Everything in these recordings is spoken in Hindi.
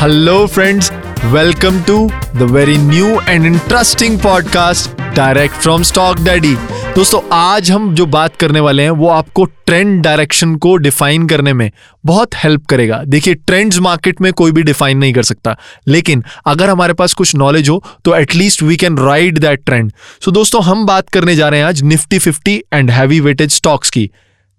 Hello, friends. Welcome to the very new and interesting podcast direct from Stock Daddy. दोस्तों आज हम जो बात करने वाले हैं वो आपको ट्रेंड डायरेक्शन को डिफाइन करने में बहुत हेल्प करेगा देखिए ट्रेंड्स मार्केट में कोई भी डिफाइन नहीं कर सकता लेकिन अगर हमारे पास कुछ नॉलेज हो तो at least we can ride that trend so दोस्तों हम बात करने जा रहे हैं आज Nifty fifty and heavy weightage stocks की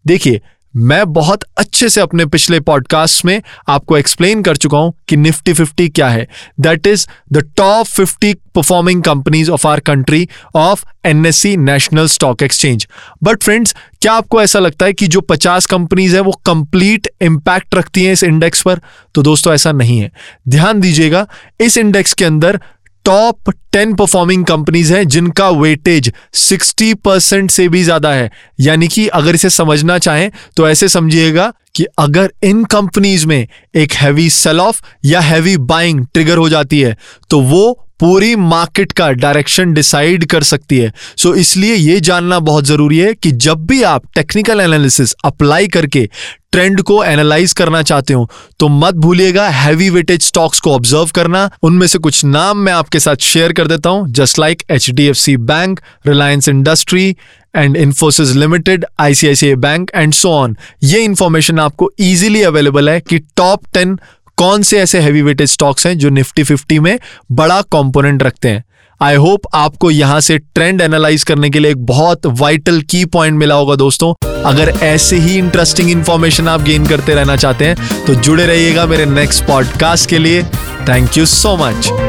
देखिए मैं बहुत अच्छे से अपने पिछले पॉडकास्ट में आपको एक्सप्लेन कर चुका हूँ कि निफ्टी फिफ्टी क्या है। That is the top fifty performing companies of our country of NSC national stock exchange but friends क्या आपको ऐसा लगता है कि जो 50 कंपनीज़ है वो कंप्लीट इंपैक्ट रखती हैं इस इंडेक्स पर? तो दोस्तों, ऐसा नहीं है। ध्यान दीजिएगा, इस इंडेक्स के अंदर टॉप टेन परफॉर्मिंग कंपनीज़ हैं जिनका वेटेज 60 परसेंट से भी ज़्यादा है। यानी कि अगर इसे समझना चाहें तो ऐसे समझिएगा कि अगर इन कंपनीज़ में एक हैवी सेल ऑफ़ या हैवी बाइंग ट्रिगर हो जाती है तो वो पूरी मार्केट का डायरेक्शन डिसाइड कर सकती है। सो so, इसलिए यह जानना बहुत ज़रूरी है कि जब भी आप टेक्निकल एनालिसिस अप्लाई करके ट्रेंड को एनालाइज करना चाहते हो तो मत भूलिएगा हैवी वेटेज स्टॉक्स को ऑब्ज़र्व करना। उनमें से कुछ नाम मैं आपके साथ शेयर कर देता हूँ just like H D F C bank Reliance industry and Infosys limited ICICI bank and so on ये इंफॉर्मेशन आपको इजीली अवेलेबल है कि टॉप टेन कौन से ऐसे हैवी वेटेज स्टॉक्स हैं जो निफ्टी फिफ्टी में बड़ा कॉम्पोनेंट रखते हैं? आई होप आपको यहाँ से ट्रेंड एनालाइज करने के लिए एक बहुत वाइटल की पॉइंट मिला होगा दोस्तों। अगर ऐसे ही इंटरेस्टिंग इंफॉर्मेशन आप गेन करते रहना चाहते हैं तो जुड़े रहिएगा मेरे नेक्स्ट पॉडकास्ट के लिए। Thank you so much